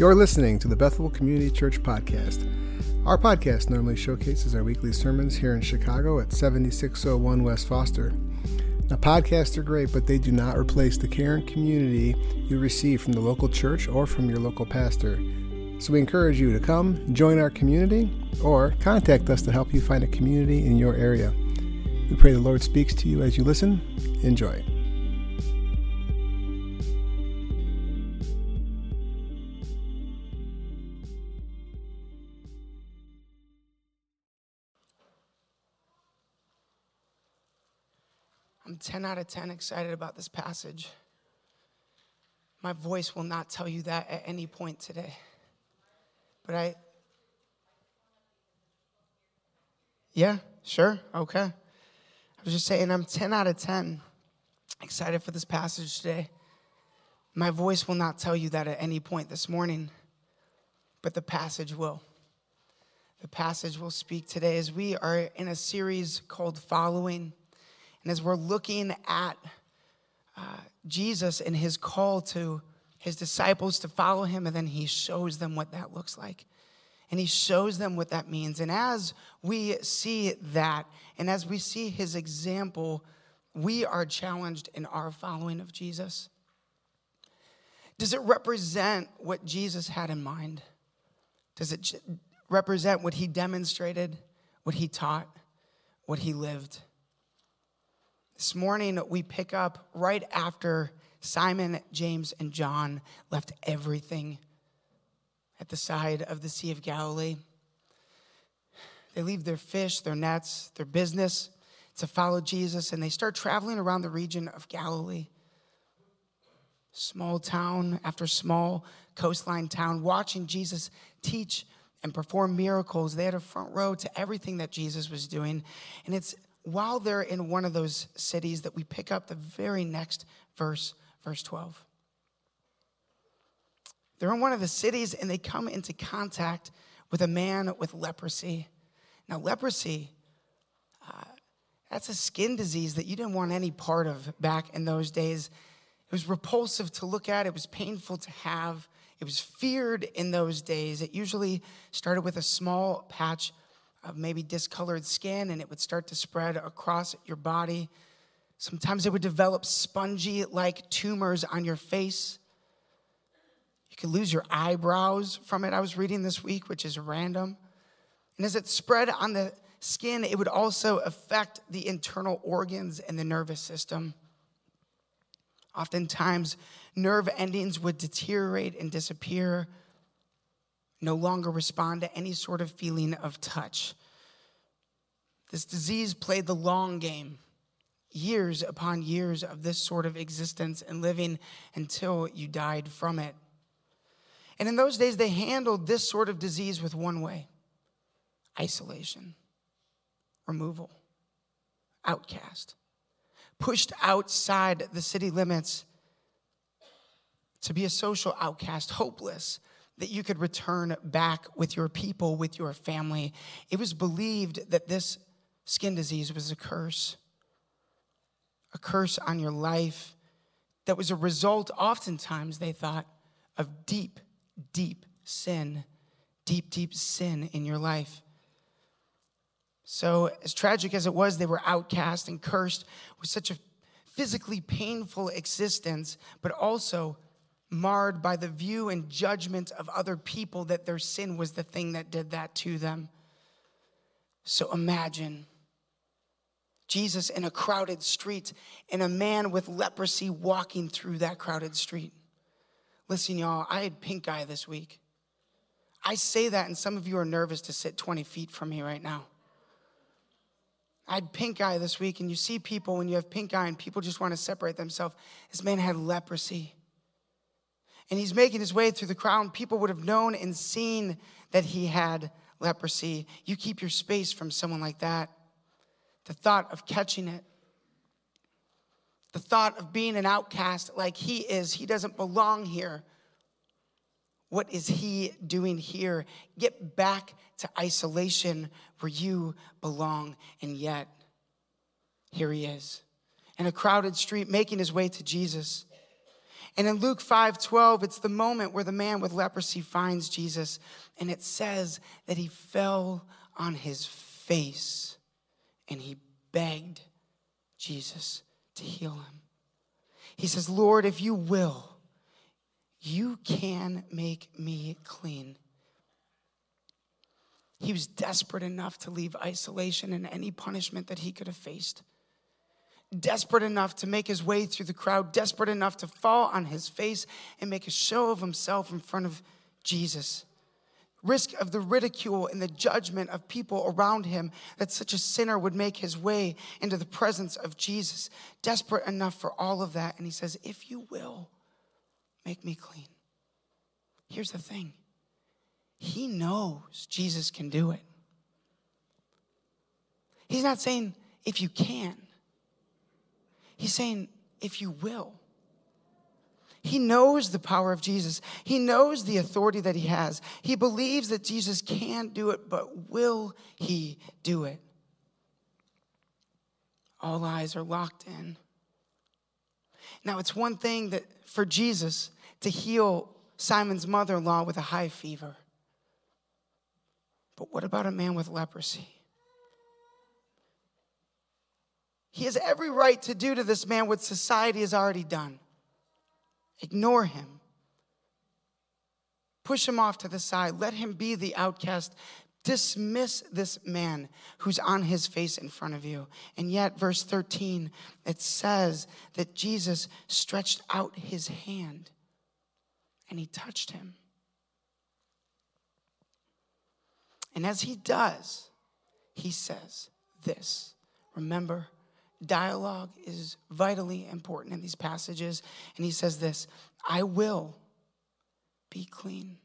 You're listening to the Bethel Community Church Podcast. Our podcast normally showcases our weekly sermons here in Chicago at 7601 West Foster. Now, podcasts are great, but they do not replace the care and community you receive from the local church or from your local pastor. So we encourage you to come, join our community, or contact us to help you find a community in your area. We pray the Lord speaks to you as you listen. Enjoy. 10 out of 10 excited about this passage. My voice will not tell you that at any point today. But I, yeah, sure, okay. I was just saying, I'm 10 out of 10 excited for this passage today. My voice will not tell you that at any point this morning, but the passage will. The passage will speak today as we are in a series called Following. And as we're looking at uh, Jesus and his call to his disciples to follow him, and then he shows them what that looks like. And he shows them what that means. And as we see that, and as we see his example, we are challenged in our following of Jesus. Does it represent what Jesus had in mind? Does it represent what he demonstrated, what he taught, what he lived? This morning, we pick up right after Simon, James, and John left everything at the side of the Sea of Galilee. They leave their fish, their nets, their business to follow Jesus, and they start traveling around the region of Galilee. Small town after small coastline town, watching Jesus teach and perform miracles. They had a front row to everything that Jesus was doing. And it's while they're in one of those cities that we pick up the very next verse, verse 12. They're in one of the cities and they come into contact with a man with leprosy. Now, leprosy, uh, that's a skin disease that you didn't want any part of back in those days. It was repulsive to look at, it was painful to have, it was feared in those days. It usually started with a small patch of maybe discolored skin and it would start to spread across your body. Sometimes it would develop spongy like tumors on your face. You could lose your eyebrows from it. I was reading this week, which is random. And as it spread on the skin, it would also affect the internal organs and the nervous system. Oftentimes, nerve endings would deteriorate and disappear no longer respond to any sort of feeling of touch. This disease played the long game, years upon years of this sort of existence and living until you died from it. And in those days, they handled this sort of disease with one way isolation, removal, outcast, pushed outside the city limits to be a social outcast, hopeless, that you could return back with your people, with your family. It was believed that this skin disease was a curse, a curse on your life that was a result, oftentimes, they thought, of deep, deep sin, deep, deep sin in your life. So, as tragic as it was, they were outcast and cursed with such a physically painful existence, but also marred by the view and judgment of other people that their sin was the thing that did that to them. So imagine Jesus in a crowded street and a man with leprosy walking through that crowded street. Listen, y'all, I had pink eye this week. I say that, and some of you are nervous to sit 20 feet from me right now. I had pink eye this week, and you see people when you have pink eye and people just want to separate themselves. This man had leprosy and he's making his way through the crowd. People would have known and seen that he had leprosy. You keep your space from someone like that. The thought of catching it, the thought of being an outcast like he is, he doesn't belong here. What is he doing here? Get back to isolation where you belong. And yet, here he is in a crowded street making his way to Jesus. And in Luke 5 12, it's the moment where the man with leprosy finds Jesus, and it says that he fell on his face and he begged Jesus to heal him. He says, Lord, if you will, you can make me clean. He was desperate enough to leave isolation and any punishment that he could have faced. Desperate enough to make his way through the crowd, desperate enough to fall on his face and make a show of himself in front of Jesus. Risk of the ridicule and the judgment of people around him that such a sinner would make his way into the presence of Jesus. Desperate enough for all of that. And he says, If you will, make me clean. Here's the thing he knows Jesus can do it. He's not saying if you can, he's saying if you will. He knows the power of Jesus. He knows the authority that he has. He believes that Jesus can do it, but will he do it? All eyes are locked in. Now, it's one thing that for Jesus to heal Simon's mother in law with a high fever. But what about a man with leprosy? He has every right to do to this man what society has already done ignore him, push him off to the side, let him be the outcast. Dismiss this man who's on his face in front of you. And yet, verse 13, it says that Jesus stretched out his hand and he touched him. And as he does, he says this Remember, dialogue is vitally important in these passages. And he says this I will be clean.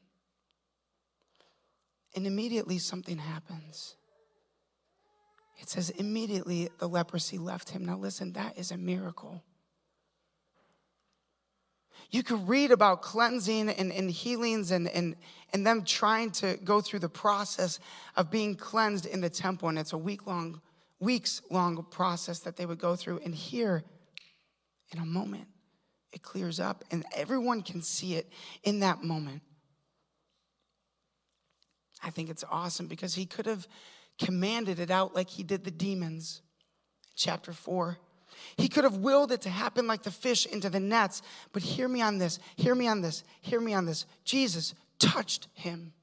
And immediately something happens. It says, immediately the leprosy left him. Now, listen, that is a miracle. You could read about cleansing and, and healings and, and, and them trying to go through the process of being cleansed in the temple. And it's a week long, weeks long process that they would go through. And here, in a moment, it clears up, and everyone can see it in that moment. I think it's awesome because he could have commanded it out like he did the demons. Chapter 4. He could have willed it to happen like the fish into the nets. But hear me on this, hear me on this, hear me on this. Jesus touched him.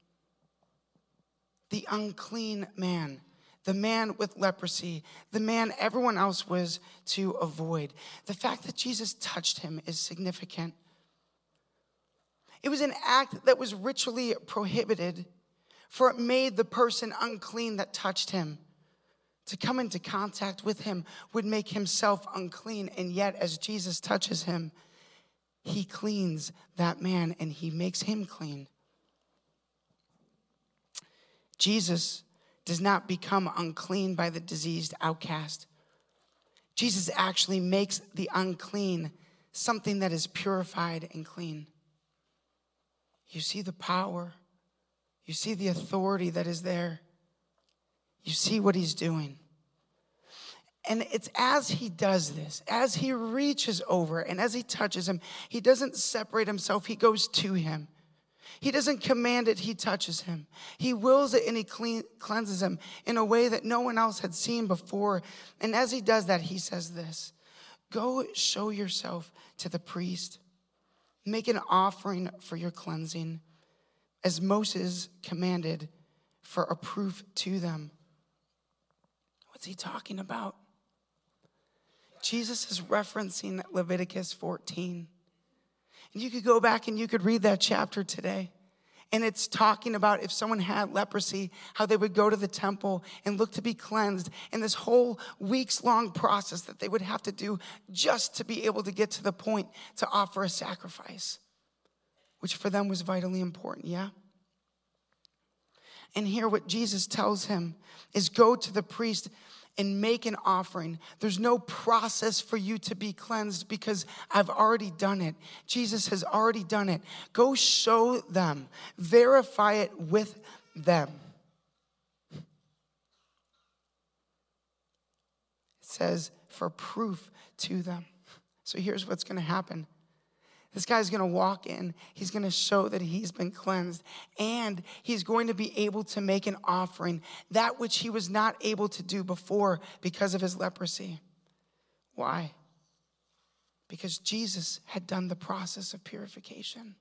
The unclean man, the man with leprosy, the man everyone else was to avoid. The fact that Jesus touched him is significant. It was an act that was ritually prohibited, for it made the person unclean that touched him to come into contact with him would make himself unclean. And yet, as Jesus touches him, he cleans that man and he makes him clean. Jesus does not become unclean by the diseased outcast. Jesus actually makes the unclean something that is purified and clean. You see the power, you see the authority that is there. You see what he's doing. And it's as he does this, as he reaches over and as he touches him, he doesn't separate himself, he goes to him. He doesn't command it, he touches him. He wills it and he clean, cleanses him in a way that no one else had seen before. And as he does that, he says this Go show yourself to the priest, make an offering for your cleansing, as Moses commanded for a proof to them. What's he talking about? Jesus is referencing Leviticus 14. And you could go back and you could read that chapter today. And it's talking about if someone had leprosy, how they would go to the temple and look to be cleansed, and this whole weeks long process that they would have to do just to be able to get to the point to offer a sacrifice, which for them was vitally important, yeah? And here, what Jesus tells him is go to the priest and make an offering. There's no process for you to be cleansed because I've already done it. Jesus has already done it. Go show them, verify it with them. It says, for proof to them. So here's what's going to happen This guy's gonna walk in, he's gonna show that he's been cleansed, and he's going to be able to make an offering, that which he was not able to do before because of his leprosy. Why? Because Jesus had done the process of purification.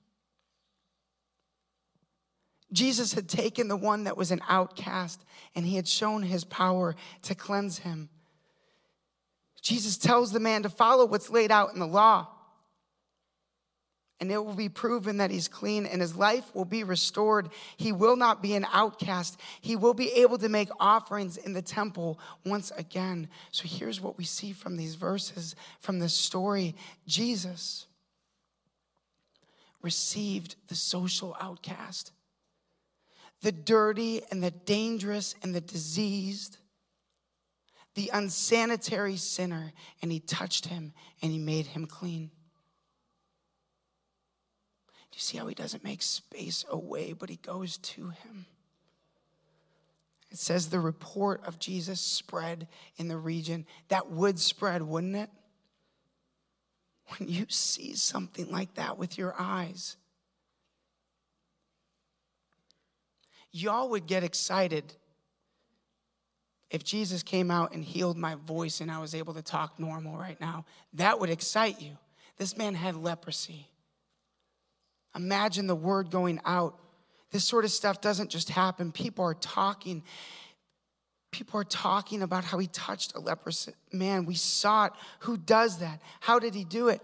Jesus had taken the one that was an outcast and he had shown his power to cleanse him. Jesus tells the man to follow what's laid out in the law and it will be proven that he's clean and his life will be restored. He will not be an outcast. He will be able to make offerings in the temple once again. So here's what we see from these verses, from this story Jesus received the social outcast, the dirty and the dangerous and the diseased. The unsanitary sinner, and he touched him and he made him clean. Do you see how he doesn't make space away, but he goes to him? It says the report of Jesus spread in the region. That would spread, wouldn't it? When you see something like that with your eyes, y'all would get excited if Jesus came out and healed my voice and I was able to talk normal right now. That would excite you. This man had leprosy. Imagine the word going out. This sort of stuff doesn't just happen. People are talking. People are talking about how he touched a leprous man. We saw it. Who does that? How did he do it?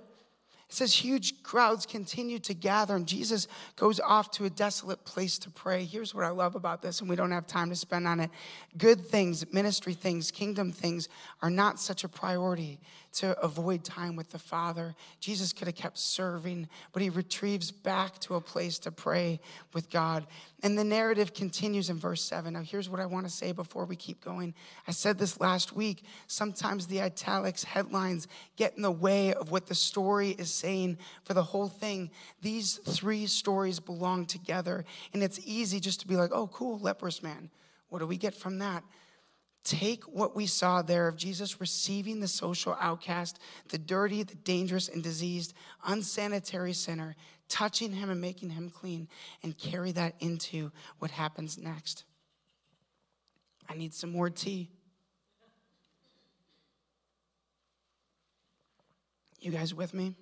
It says huge crowds continue to gather, and Jesus goes off to a desolate place to pray. Here's what I love about this, and we don't have time to spend on it. Good things, ministry things, kingdom things are not such a priority to avoid time with the Father. Jesus could have kept serving, but he retrieves back to a place to pray with God. And the narrative continues in verse 7. Now, here's what I want to say before we keep going. I said this last week. Sometimes the italics headlines get in the way of what the story is saying for the whole thing. These three stories belong together, and it's easy just to be like, oh, cool, leprous man. What do we get from that? Take what we saw there of Jesus receiving the social outcast, the dirty, the dangerous, and diseased, unsanitary sinner, touching him and making him clean, and carry that into what happens next. I need some more tea. You guys with me?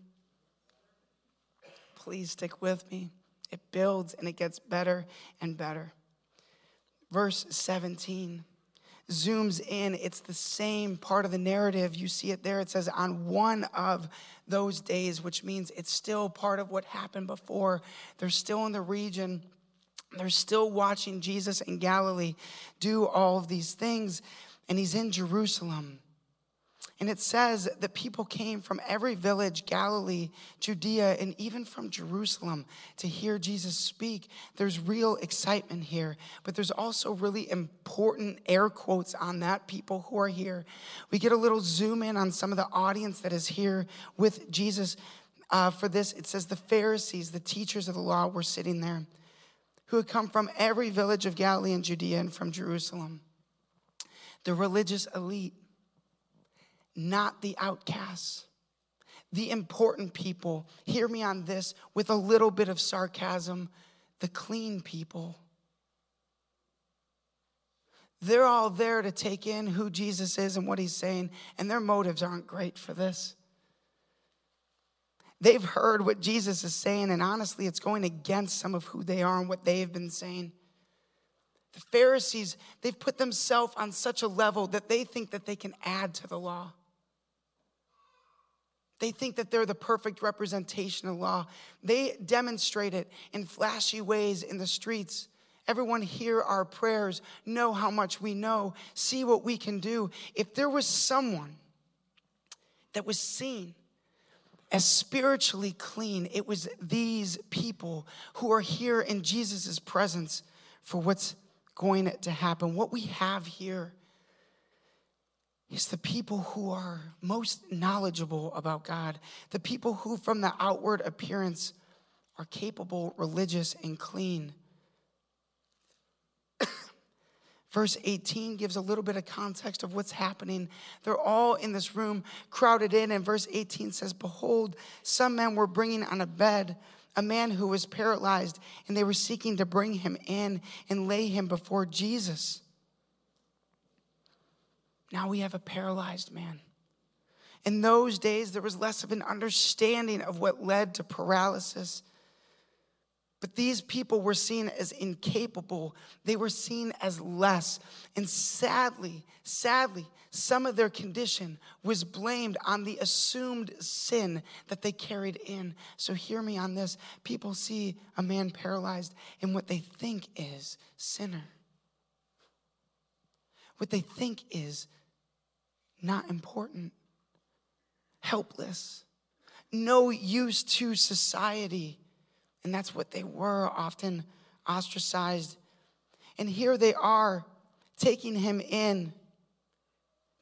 Please stick with me. It builds and it gets better and better. Verse 17 zooms in, it's the same part of the narrative. You see it there. It says, on one of those days, which means it's still part of what happened before. They're still in the region. They're still watching Jesus in Galilee do all of these things. And he's in Jerusalem. And it says that people came from every village, Galilee, Judea, and even from Jerusalem to hear Jesus speak. There's real excitement here, but there's also really important air quotes on that people who are here. We get a little zoom in on some of the audience that is here with Jesus. Uh, for this, it says the Pharisees, the teachers of the law, were sitting there, who had come from every village of Galilee and Judea and from Jerusalem. The religious elite not the outcasts, the important people. Hear me on this with a little bit of sarcasm the clean people. They're all there to take in who Jesus is and what he's saying, and their motives aren't great for this. They've heard what Jesus is saying, and honestly, it's going against some of who they are and what they've been saying. The Pharisees, they've put themselves on such a level that they think that they can add to the law. They think that they're the perfect representation of law. They demonstrate it in flashy ways in the streets. Everyone hear our prayers, know how much we know, see what we can do. If there was someone that was seen as spiritually clean, it was these people who are here in Jesus' presence for what's going to happen. What we have here is the people who are most knowledgeable about God, the people who, from the outward appearance, are capable, religious, and clean. Verse 18 gives a little bit of context of what's happening. They're all in this room, crowded in, and verse 18 says, Behold, some men were bringing on a bed a man who was paralyzed, and they were seeking to bring him in and lay him before Jesus. Now we have a paralyzed man. In those days, there was less of an understanding of what led to paralysis. But these people were seen as incapable. They were seen as less. And sadly, sadly, some of their condition was blamed on the assumed sin that they carried in. So hear me on this. People see a man paralyzed and what they think is sinner. What they think is not important, helpless, no use to society and that's what they were, often ostracized. And here they are taking him in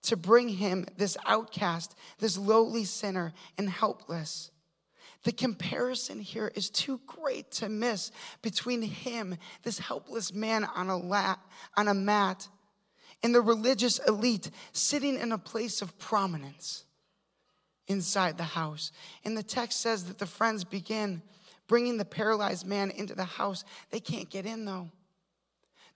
to bring him, this outcast, this lowly sinner, and helpless. The comparison here is too great to miss between him, this helpless man on a, lat, on a mat, and the religious elite sitting in a place of prominence inside the house. And the text says that the friends begin bringing the paralyzed man into the house. They can't get in though.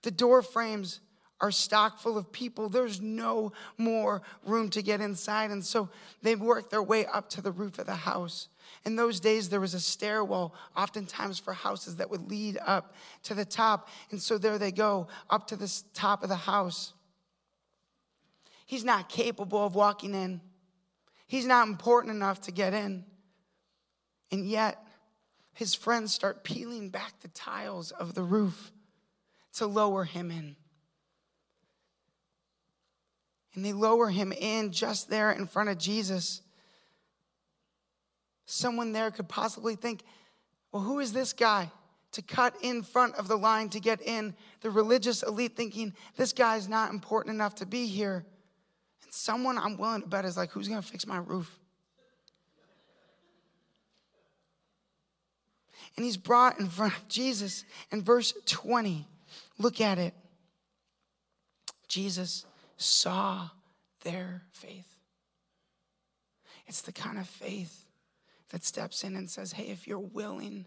The door frames are stocked full of people. There's no more room to get inside. And so they work their way up to the roof of the house. In those days, there was a stairwell, oftentimes for houses, that would lead up to the top. And so there they go, up to the top of the house. He's not capable of walking in, he's not important enough to get in. And yet, his friends start peeling back the tiles of the roof to lower him in. And they lower him in just there in front of Jesus. Someone there could possibly think, well, who is this guy to cut in front of the line to get in? The religious elite thinking, this guy's not important enough to be here. And someone I'm willing to bet is like, who's gonna fix my roof? and he's brought in front of Jesus. In verse 20, look at it. Jesus saw their faith. It's the kind of faith that steps in and says, Hey, if you're willing,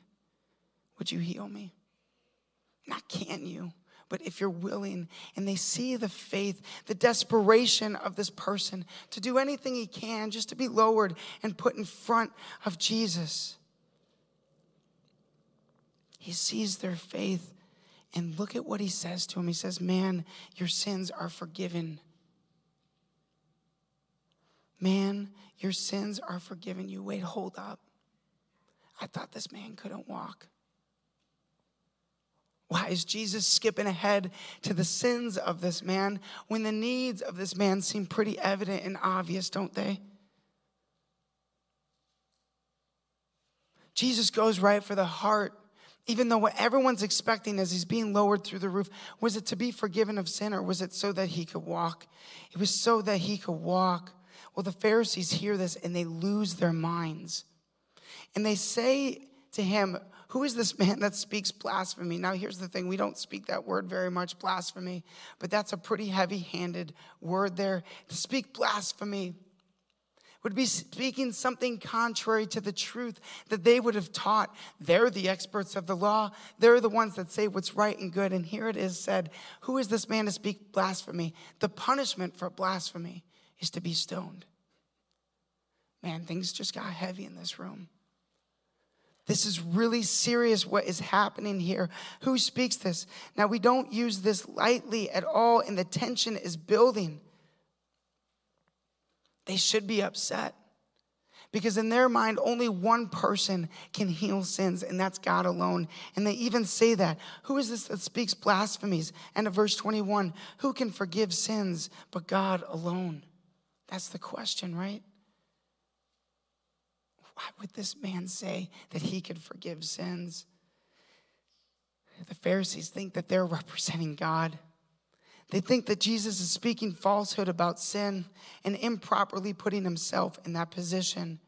would you heal me? Not can you, but if you're willing, and they see the faith, the desperation of this person to do anything he can just to be lowered and put in front of Jesus. He sees their faith. And look at what he says to him. He says, Man, your sins are forgiven. Man, your sins are forgiven you. Wait, hold up. I thought this man couldn't walk. Why is Jesus skipping ahead to the sins of this man when the needs of this man seem pretty evident and obvious, don't they? Jesus goes right for the heart even though what everyone's expecting as he's being lowered through the roof was it to be forgiven of sin or was it so that he could walk? It was so that he could walk. Well, the Pharisees hear this and they lose their minds. And they say to him, Who is this man that speaks blasphemy? Now, here's the thing we don't speak that word very much, blasphemy, but that's a pretty heavy handed word there. To speak blasphemy would be speaking something contrary to the truth that they would have taught. They're the experts of the law. They're the ones that say what's right and good. And here it is said, Who is this man to speak blasphemy? The punishment for blasphemy is to be stoned. Man, things just got heavy in this room. This is really serious what is happening here. Who speaks this? Now, we don't use this lightly at all, and the tension is building. They should be upset because in their mind, only one person can heal sins, and that's God alone. And they even say that. Who is this that speaks blasphemies? And in verse 21, who can forgive sins but God alone? That's the question, right? Why would this man say that he could forgive sins? The Pharisees think that they're representing God. They think that Jesus is speaking falsehood about sin and improperly putting himself in that position.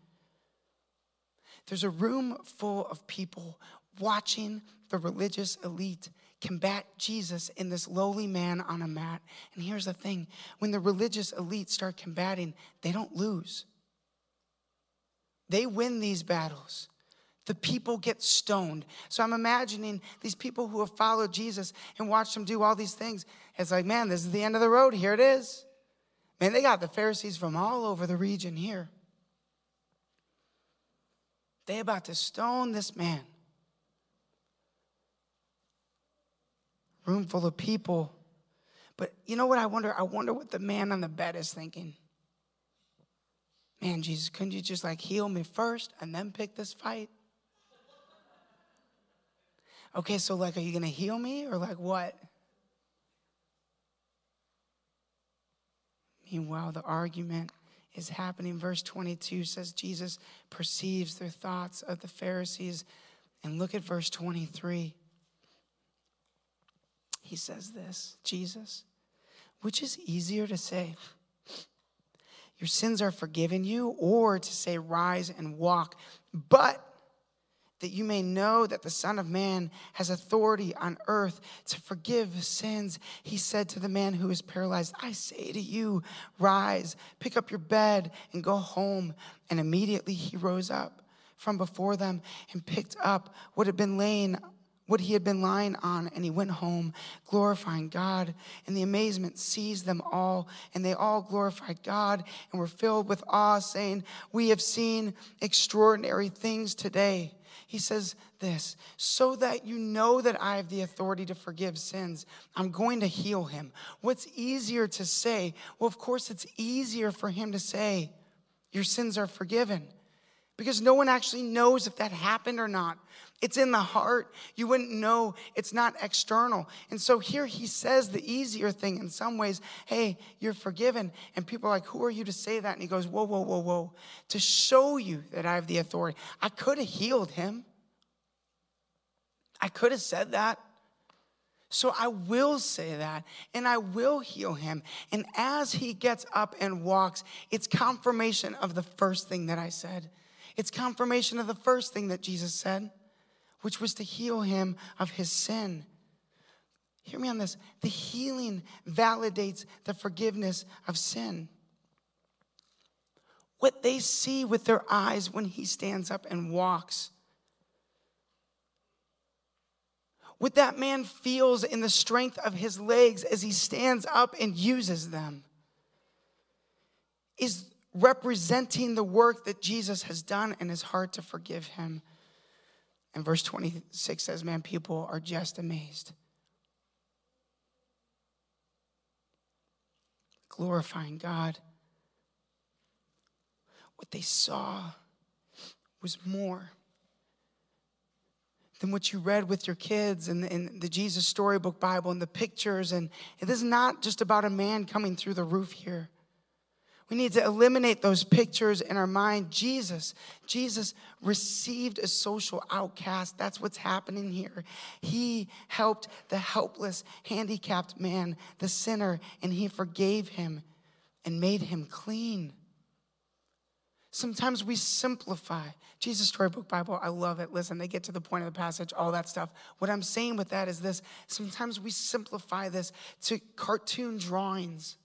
There's a room full of people watching the religious elite combat Jesus in this lowly man on a mat. And here's the thing when the religious elite start combating, they don't lose, they win these battles. The people get stoned. So I'm imagining these people who have followed Jesus and watched him do all these things. It's like, man, this is the end of the road. Here it is. Man, they got the Pharisees from all over the region here. They about to stone this man. Room full of people. But you know what I wonder? I wonder what the man on the bed is thinking. Man, Jesus, couldn't you just like heal me first and then pick this fight? Okay, so like, are you gonna heal me or like what? Meanwhile, the argument is happening. Verse 22 says Jesus perceives their thoughts of the Pharisees. And look at verse 23. He says this Jesus, which is easier to say, Your sins are forgiven you, or to say, Rise and walk. But that you may know that the Son of Man has authority on earth to forgive sins. He said to the man who was paralyzed, I say to you, rise, pick up your bed, and go home. And immediately he rose up from before them and picked up what had been laying what he had been lying on, and he went home, glorifying God. And the amazement seized them all, and they all glorified God and were filled with awe, saying, We have seen extraordinary things today he says this so that you know that I have the authority to forgive sins, I'm going to heal him. What's easier to say? Well, of course, it's easier for him to say, Your sins are forgiven. Because no one actually knows if that happened or not. It's in the heart. You wouldn't know. It's not external. And so here he says the easier thing in some ways hey, you're forgiven. And people are like, who are you to say that? And he goes, whoa, whoa, whoa, whoa. To show you that I have the authority. I could have healed him. I could have said that. So I will say that and I will heal him. And as he gets up and walks, it's confirmation of the first thing that I said. It's confirmation of the first thing that Jesus said which was to heal him of his sin. Hear me on this. The healing validates the forgiveness of sin. What they see with their eyes when he stands up and walks. What that man feels in the strength of his legs as he stands up and uses them is representing the work that Jesus has done in his heart to forgive him and verse 26 says, Man, people are just amazed. Glorifying God. What they saw was more than what you read with your kids and in the Jesus Storybook Bible and the pictures. And this is not just about a man coming through the roof here. We need to eliminate those pictures in our mind. Jesus, Jesus received a social outcast. That's what's happening here. He helped the helpless, handicapped man, the sinner, and he forgave him and made him clean. Sometimes we simplify. Jesus Storybook Bible, I love it. Listen, they get to the point of the passage, all that stuff. What I'm saying with that is this sometimes we simplify this to cartoon drawings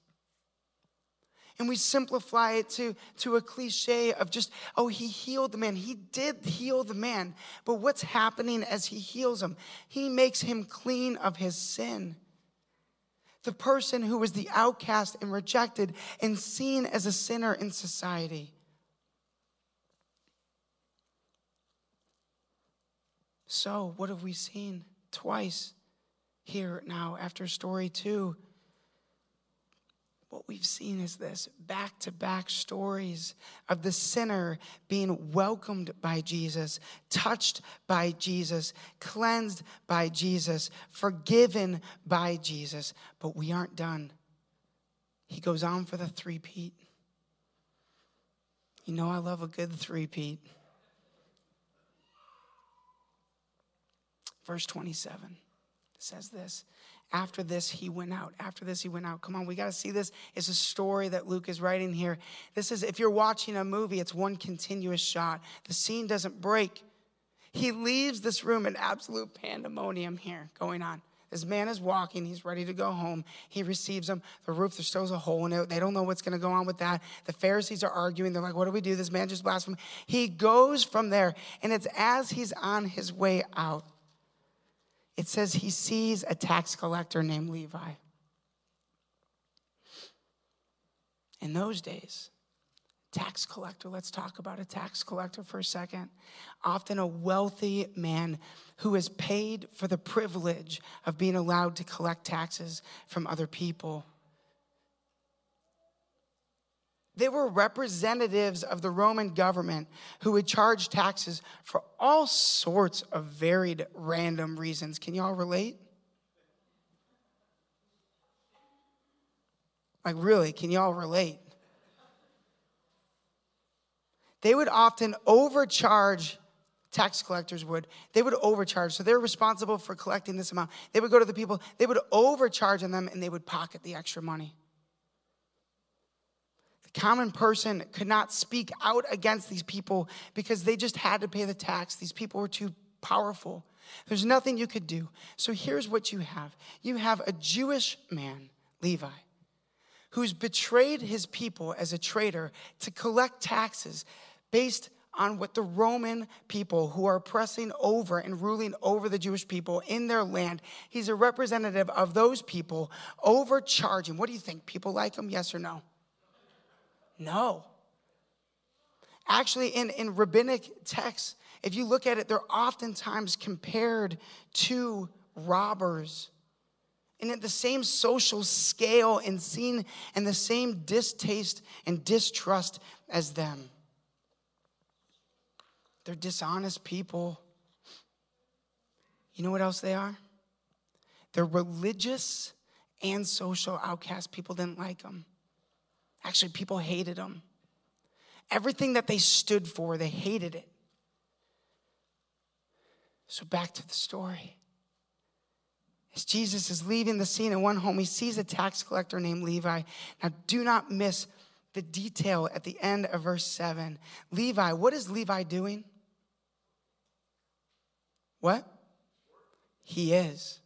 and we simplify it to, to a cliche of just, oh, he healed the man. He did heal the man. But what's happening as he heals him? He makes him clean of his sin. The person who was the outcast and rejected and seen as a sinner in society. So, what have we seen twice here now after story two? What we've seen is this back to back stories of the sinner being welcomed by Jesus, touched by Jesus, cleansed by Jesus, forgiven by Jesus. But we aren't done. He goes on for the three-peat. You know, I love a good three-peat. Verse 27 says this after this, he went out. After this, he went out. Come on, we got to see this. It's a story that Luke is writing here. This is, if you're watching a movie, it's one continuous shot. The scene doesn't break. He leaves this room in absolute pandemonium here going on. This man is walking. He's ready to go home. He receives them. The roof, there's still a hole in it. They don't know what's going to go on with that. The Pharisees are arguing. They're like, what do we do? This man just blasphemed. He goes from there, and it's as he's on his way out. It says he sees a tax collector named Levi. In those days, tax collector, let's talk about a tax collector for a second. Often a wealthy man who is paid for the privilege of being allowed to collect taxes from other people. They were representatives of the Roman government who would charge taxes for all sorts of varied, random reasons. Can y'all relate? Like, really, can y'all relate? They would often overcharge, tax collectors would, they would overcharge. So they're responsible for collecting this amount. They would go to the people, they would overcharge on them, and they would pocket the extra money. The common person could not speak out against these people because they just had to pay the tax. These people were too powerful. There's nothing you could do. So here's what you have you have a Jewish man, Levi who's betrayed his people as a traitor to collect taxes based on what the Roman people who are oppressing over and ruling over the Jewish people in their land, he's a representative of those people overcharging. What do you think? People like him? Yes or no? No. Actually, in, in rabbinic texts, if you look at it, they're oftentimes compared to robbers and at the same social scale and seen and the same distaste and distrust as them. They're dishonest people. You know what else they are? They're religious and social outcasts. People didn't like them. Actually, people hated them. Everything that they stood for, they hated it. So, back to the story. As Jesus is leaving the scene in one home, he sees a tax collector named Levi. Now, do not miss the detail at the end of verse 7. Levi, what is Levi doing? What? He is.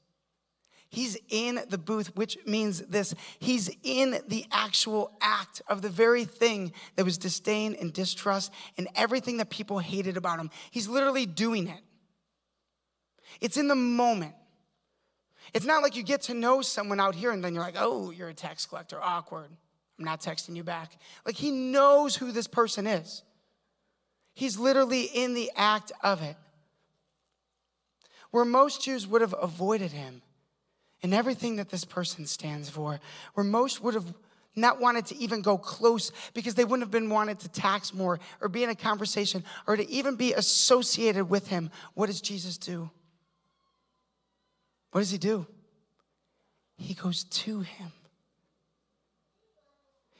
He's in the booth, which means this He's in the actual act of the very thing that was disdain and distrust and everything that people hated about him. He's literally doing it. It's in the moment. It's not like you get to know someone out here and then you're like, oh, you're a tax collector, awkward. I'm not texting you back. Like he knows who this person is. He's literally in the act of it. Where most Jews would have avoided him and everything that this person stands for, where most would have not wanted to even go close because they wouldn't have been wanted to tax more or be in a conversation or to even be associated with him. What does Jesus do? What does he do? He goes to him.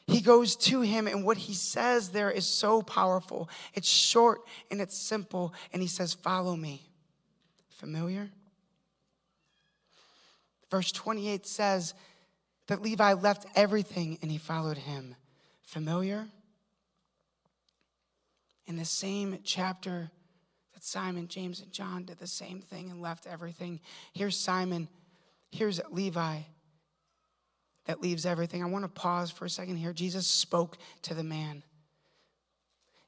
He goes to him, and what he says there is so powerful. It's short and it's simple, and he says, Follow me. Familiar? Verse 28 says that Levi left everything and he followed him. Familiar? In the same chapter, that Simon, James, and John did the same thing and left everything. Here's Simon. Here's Levi that leaves everything. I want to pause for a second here. Jesus spoke to the man.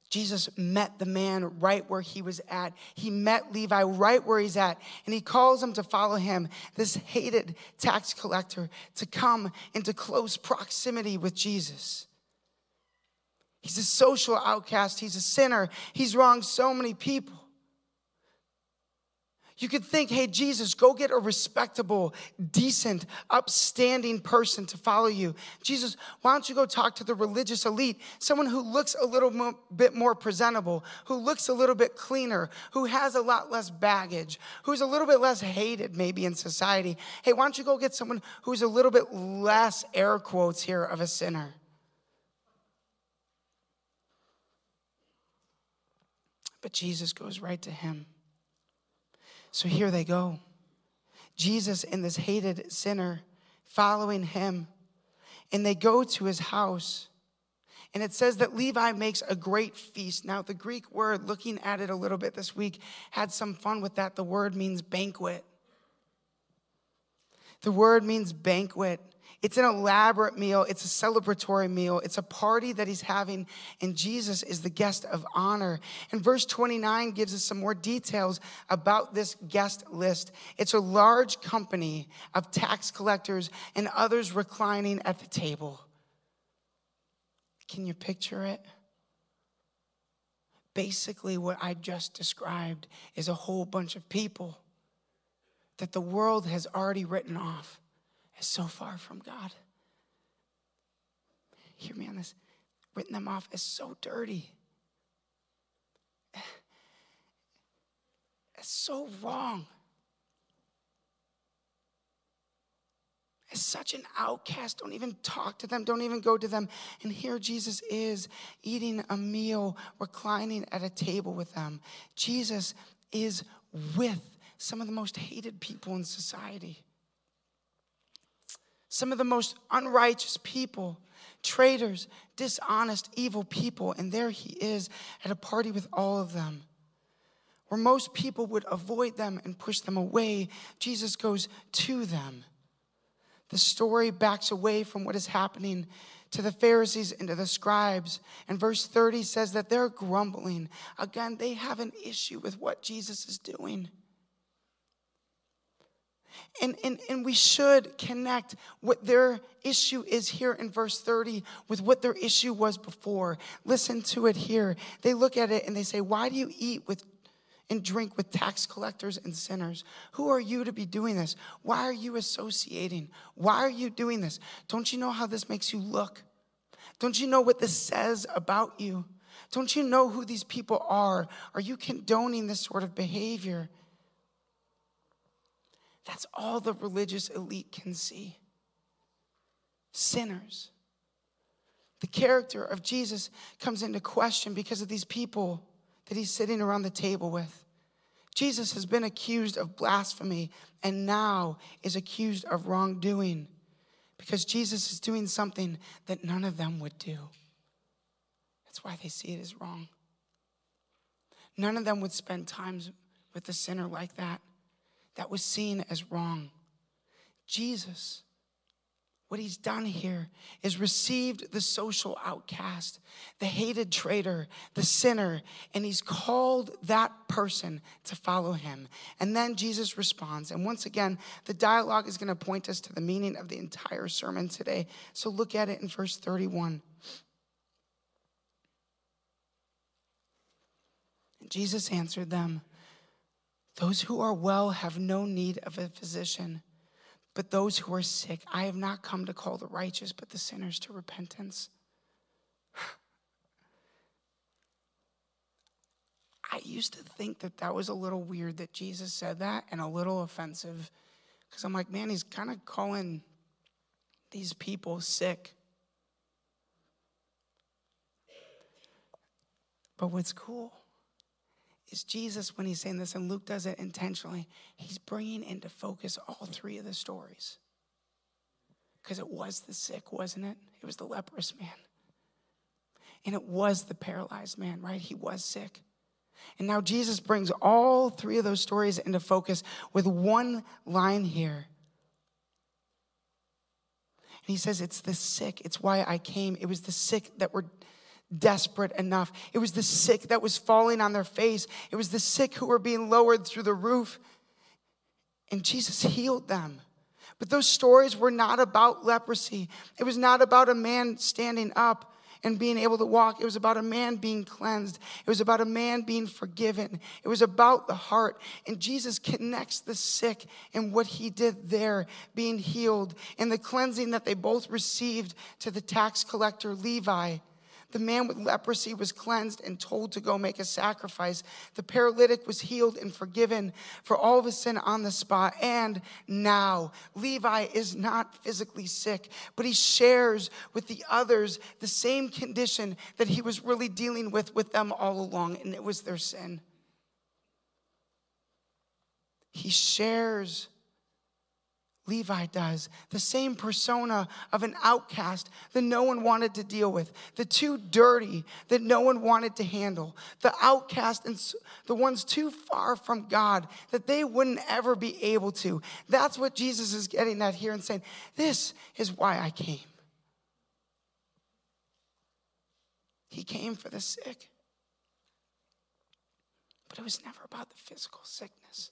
Jesus met the man right where he was at. He met Levi right where he's at, and he calls him to follow him, this hated tax collector, to come into close proximity with Jesus. He's a social outcast, he's a sinner, he's wronged so many people. You could think, hey, Jesus, go get a respectable, decent, upstanding person to follow you. Jesus, why don't you go talk to the religious elite, someone who looks a little mo- bit more presentable, who looks a little bit cleaner, who has a lot less baggage, who's a little bit less hated maybe in society. Hey, why don't you go get someone who's a little bit less, air quotes here, of a sinner? But Jesus goes right to him. So here they go. Jesus and this hated sinner following him. And they go to his house. And it says that Levi makes a great feast. Now, the Greek word, looking at it a little bit this week, had some fun with that. The word means banquet. The word means banquet. It's an elaborate meal, it's a celebratory meal, it's a party that he's having, and Jesus is the guest of honor. And verse 29 gives us some more details about this guest list. It's a large company of tax collectors and others reclining at the table. Can you picture it? Basically, what I just described is a whole bunch of people that the world has already written off as so far from God. Hear me on this. Written them off as so dirty. As so wrong. As such an outcast. Don't even talk to them. Don't even go to them. And here Jesus is eating a meal, reclining at a table with them. Jesus is with some of the most hated people in society, some of the most unrighteous people, traitors, dishonest, evil people. And there he is at a party with all of them. Where most people would avoid them and push them away, Jesus goes to them. The story backs away from what is happening to the Pharisees and to the scribes. And verse 30 says that they're grumbling. Again, they have an issue with what Jesus is doing. And, and, and we should connect what their issue is here in verse 30 with what their issue was before. Listen to it here. They look at it and they say, Why do you eat with and drink with tax collectors and sinners? Who are you to be doing this? Why are you associating? Why are you doing this? Don't you know how this makes you look? Don't you know what this says about you? Don't you know who these people are? Are you condoning this sort of behavior? That's all the religious elite can see. Sinners. The character of Jesus comes into question because of these people that he's sitting around the table with. Jesus has been accused of blasphemy and now is accused of wrongdoing because Jesus is doing something that none of them would do. That's why they see it as wrong. None of them would spend time with a sinner like that that was seen as wrong. Jesus, what he's done here is received the social outcast, the hated traitor, the sinner, and he's called that person to follow him. And then Jesus responds. And once again, the dialogue is going to point us to the meaning of the entire sermon today. So look at it in verse 31. Jesus answered them. Those who are well have no need of a physician, but those who are sick, I have not come to call the righteous, but the sinners to repentance. I used to think that that was a little weird that Jesus said that and a little offensive because I'm like, man, he's kind of calling these people sick. But what's cool is Jesus, when he's saying this, and Luke does it intentionally, he's bringing into focus all three of the stories. Because it was the sick, wasn't it? It was the leprous man. And it was the paralyzed man, right? He was sick. And now Jesus brings all three of those stories into focus with one line here. And he says, It's the sick. It's why I came. It was the sick that were desperate enough. It was the sick that was falling on their face, it was the sick who were being lowered through the roof. And Jesus healed them. But those stories were not about leprosy. It was not about a man standing up and being able to walk. It was about a man being cleansed. It was about a man being forgiven. It was about the heart. And Jesus connects the sick and what he did there, being healed, and the cleansing that they both received to the tax collector Levi. The man with leprosy was cleansed and told to go make a sacrifice. The paralytic was healed and forgiven for all of his sin on the spot. And now, Levi is not physically sick, but he shares with the others the same condition that he was really dealing with with them all along, and it was their sin. He shares Levi does, the same persona of an outcast that no one wanted to deal with, the too dirty that no one wanted to handle, the outcast and the ones too far from God that they wouldn't ever be able to. That's what Jesus is getting at here and saying, This is why I came. He came for the sick. But it was never about the physical sickness.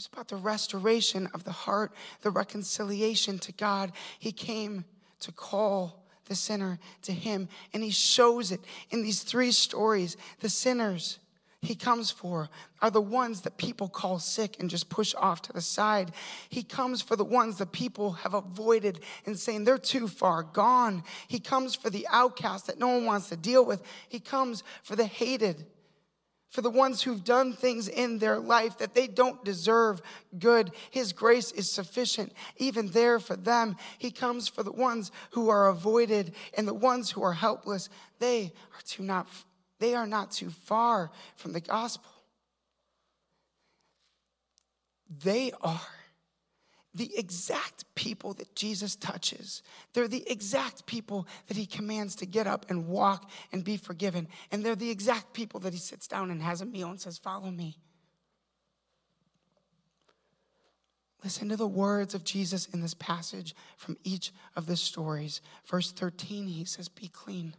Was about the restoration of the heart, the reconciliation to God. He came to call the sinner to Him, and He shows it in these three stories. The sinners he comes for are the ones that people call sick and just push off to the side. He comes for the ones that people have avoided and saying they're too far gone. He comes for the outcast that no one wants to deal with. He comes for the hated, for the ones who've done things in their life that they don't deserve good. His grace is sufficient even there for them. He comes for the ones who are avoided and the ones who are helpless. They are too not they are not too far from the gospel. They are the exact people that Jesus touches. They're the exact people that he commands to get up and walk and be forgiven. And they're the exact people that he sits down and has a meal and says, Follow me. Listen to the words of Jesus in this passage from each of the stories. Verse 13, he says, Be clean.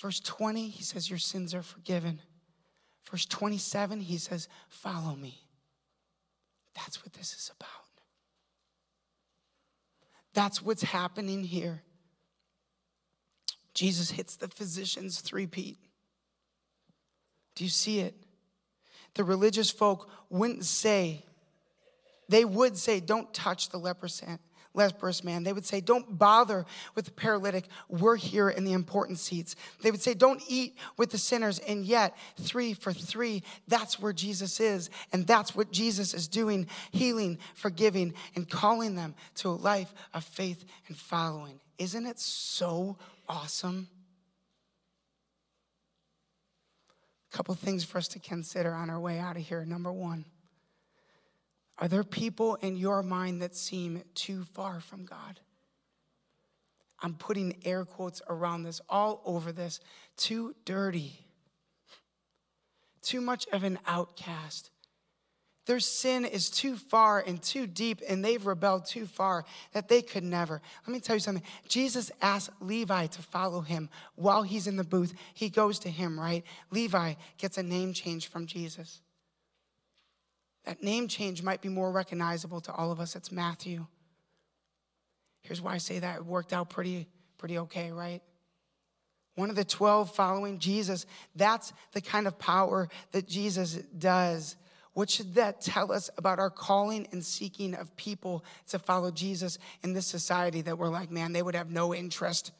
Verse 20, he says, Your sins are forgiven. Verse 27, he says, Follow me. That's what this is about. That's what's happening here. Jesus hits the physician's three-peat. Do you see it? The religious folk wouldn't say, they would say, Don't touch the leprosy leprous man. They would say, Don't bother with the paralytic. We're here in the important seats. They would say, Don't eat with the sinners. And yet, three for three, that's where Jesus is. And that's what Jesus is doing healing, forgiving, and calling them to a life of faith and following. Isn't it so awesome? A couple things for us to consider on our way out of here. Number one, are there people in your mind that seem too far from God? I'm putting air quotes around this, all over this. Too dirty, too much of an outcast. Their sin is too far and too deep, and they've rebelled too far that they could never. Let me tell you something. Jesus asked Levi to follow him while he's in the booth. He goes to him, right? Levi gets a name change from Jesus. That name change might be more recognizable to all of us. It's Matthew. Here's why I say that. It worked out pretty, pretty okay, right? One of the 12 following Jesus, that's the kind of power that Jesus does. What should that tell us about our calling and seeking of people to follow Jesus in this society that we're like, man, they would have no interest?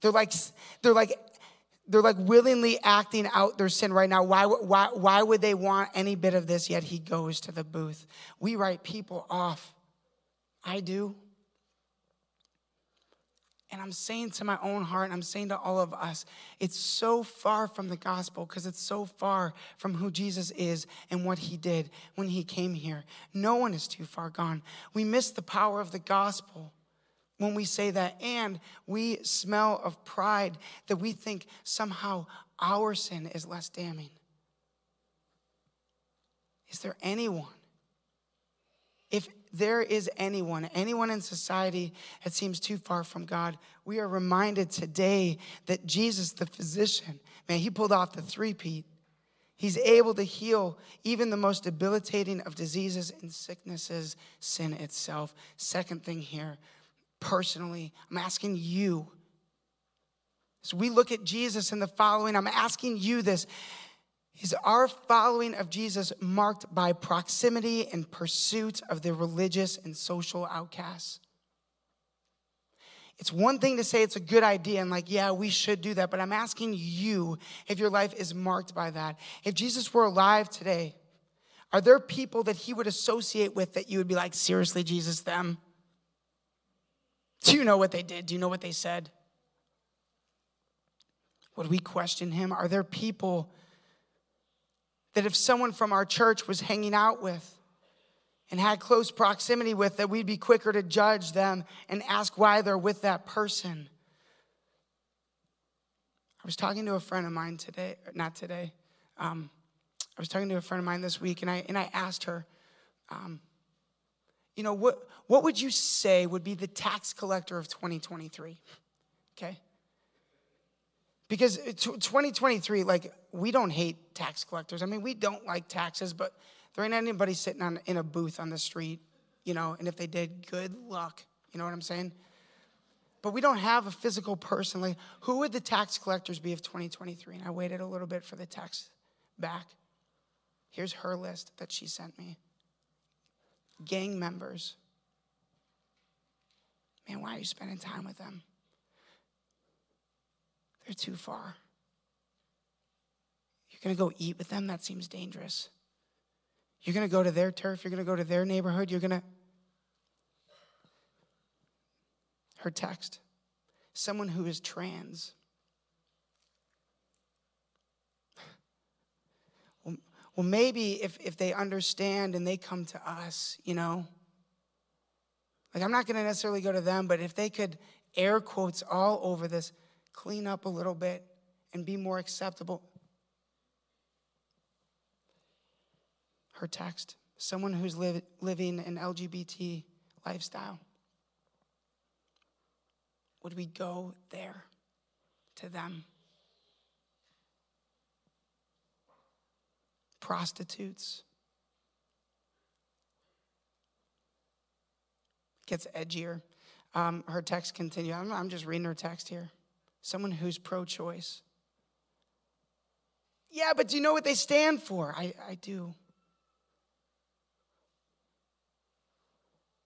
They're like, they're like they're like willingly acting out their sin right now. Why, why, why would they want any bit of this? Yet he goes to the booth. We write people off. I do. And I'm saying to my own heart, I'm saying to all of us, it's so far from the gospel because it's so far from who Jesus is and what he did when he came here. No one is too far gone. We miss the power of the gospel when we say that. And we smell of pride that we think somehow our sin is less damning. Is there anyone? If there is anyone, anyone in society that seems too far from God, we are reminded today that Jesus, the physician, man, he pulled off the three-peat. He's able to heal even the most debilitating of diseases and sicknesses, sin itself. Second thing here, personally, I'm asking you. As we look at Jesus and the following, I'm asking you this. Is our following of Jesus marked by proximity and pursuit of the religious and social outcasts? It's one thing to say it's a good idea and, like, yeah, we should do that, but I'm asking you if your life is marked by that. If Jesus were alive today, are there people that he would associate with that you would be like, seriously, Jesus, them? Do you know what they did? Do you know what they said? Would we question him? Are there people that if someone from our church was hanging out with, and had close proximity with, that we'd be quicker to judge them and ask why they're with that person. I was talking to a friend of mine today, not today. Um, I was talking to a friend of mine this week, and I and I asked her, um, you know, what what would you say would be the tax collector of 2023? Okay. Because 2023, like, we don't hate tax collectors. I mean, we don't like taxes, but there ain't anybody sitting on, in a booth on the street, you know, and if they did, good luck. You know what I'm saying? But we don't have a physical person. Like, who would the tax collectors be of 2023? And I waited a little bit for the text back. Here's her list that she sent me gang members. Man, why are you spending time with them? They're too far. You're going to go eat with them? That seems dangerous. You're going to go to their turf. You're going to go to their neighborhood. You're going to. Her text someone who is trans. Well, maybe if, if they understand and they come to us, you know, like I'm not going to necessarily go to them, but if they could air quotes all over this, clean up a little bit and be more acceptable. Her text someone who's living an LGBT lifestyle. Would we go there to them? Prostitutes. Gets edgier. Um, her text continue. I'm, I'm just reading her text here someone who's pro choice. Yeah, but do you know what they stand for? I, I do.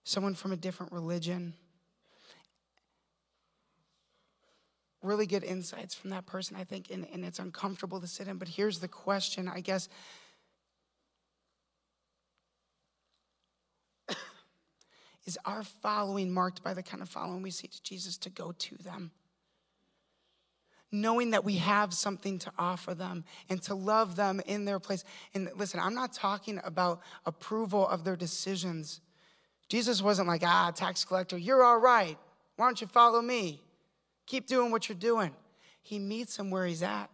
Someone from a different religion. Really good insights from that person, I think, and, and it's uncomfortable to sit in. But here's the question, I guess. Is our following marked by the kind of following we see to Jesus to go to them? knowing that we have something to offer them and to love them in their place. And listen, I'm not talking about approval of their decisions. Jesus wasn't like, ah, tax collector, you're all right. Why don't you follow me? Keep doing what you're doing. He meets him where he's at.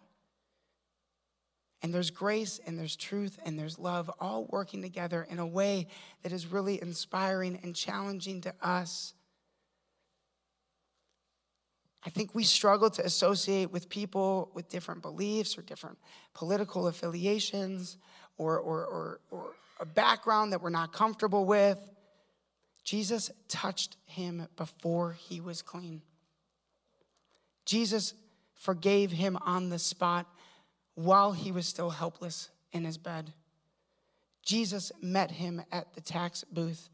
And there's grace and there's truth and there's love all working together in a way that is really inspiring and challenging to us I think we struggle to associate with people with different beliefs or different political affiliations or, or, or, or a background that we're not comfortable with. Jesus touched him before he was clean. Jesus forgave him on the spot while he was still helpless in his bed. Jesus met him at the tax booth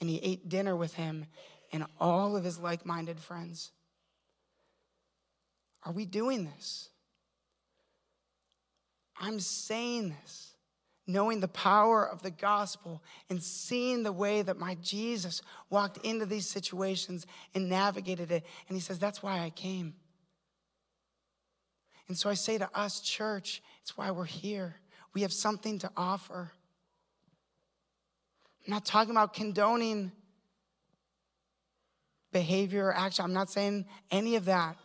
and he ate dinner with him and all of his like minded friends. Are we doing this? I'm saying this, knowing the power of the gospel and seeing the way that my Jesus walked into these situations and navigated it. And he says, That's why I came. And so I say to us, church, it's why we're here. We have something to offer. I'm not talking about condoning behavior or action. I'm not saying any of that.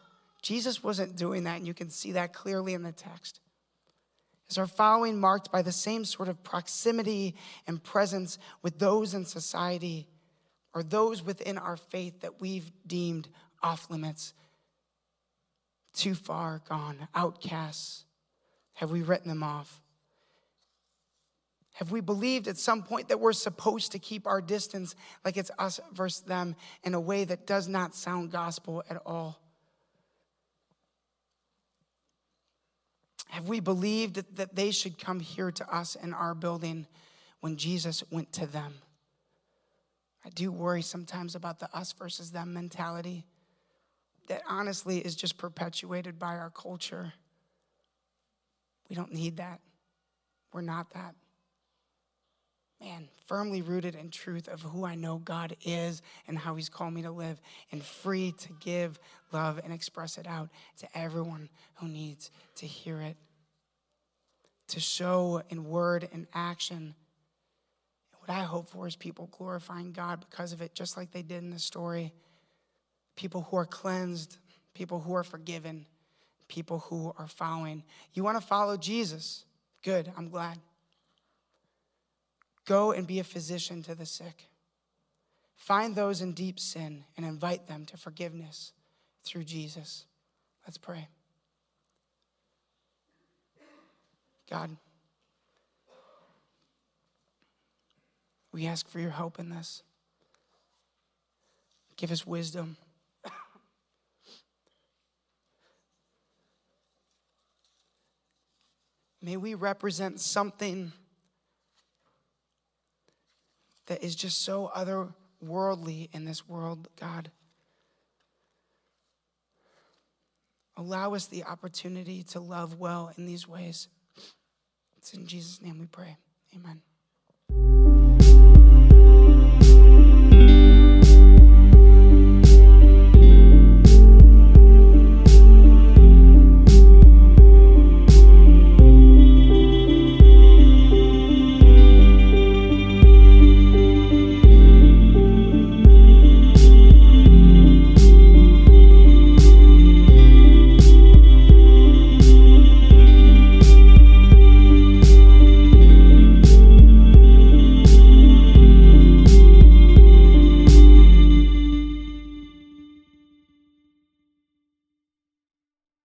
Jesus wasn't doing that, and you can see that clearly in the text. Is our following marked by the same sort of proximity and presence with those in society or those within our faith that we've deemed off limits, too far gone, outcasts? Have we written them off? Have we believed at some point that we're supposed to keep our distance like it's us versus them in a way that does not sound gospel at all? Have we believed that they should come here to us in our building when Jesus went to them? I do worry sometimes about the us versus them mentality that honestly is just perpetuated by our culture. We don't need that. We're not that. Man, firmly rooted in truth of who I know God is and how He's called me to live, and free to give love and express it out to everyone who needs to hear it. To show in word and action What I hope for is people glorifying God because of it, just like they did in the story. People who are cleansed, people who are forgiven, people who are following. You want to follow Jesus? Good, I'm glad. Go and be a physician to the sick. Find those in deep sin and invite them to forgiveness through Jesus. Let's pray. God, we ask for your help in this. Give us wisdom. May we represent something that is just so otherworldly in this world, God. Allow us the opportunity to love well in these ways. It's in Jesus' name we pray. Amen.